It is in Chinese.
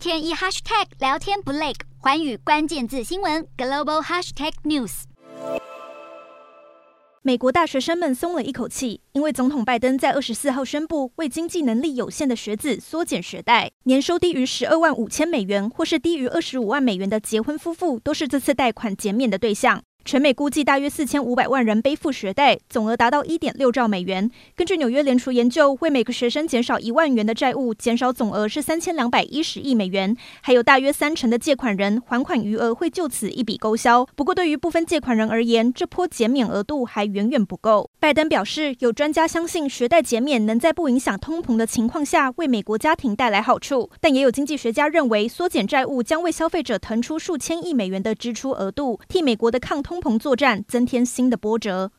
天一 hashtag 聊天不累，环宇关键字新闻 global hashtag news。美国大学生们松了一口气，因为总统拜登在二十四号宣布，为经济能力有限的学子缩减学贷，年收低于十二万五千美元或是低于二十五万美元的结婚夫妇，都是这次贷款减免的对象。全美估计大约四千五百万人背负学贷，总额达到一点六兆美元。根据纽约联储研究，为每个学生减少一万元的债务，减少总额是三千两百一十亿美元。还有大约三成的借款人还款余额会就此一笔勾销。不过，对于部分借款人而言，这波减免额度还远远不够。拜登表示，有专家相信学贷减免能在不影响通膨的情况下为美国家庭带来好处，但也有经济学家认为，缩减债务将为消费者腾出数千亿美元的支出额度，替美国的抗通。通膨作战增添新的波折。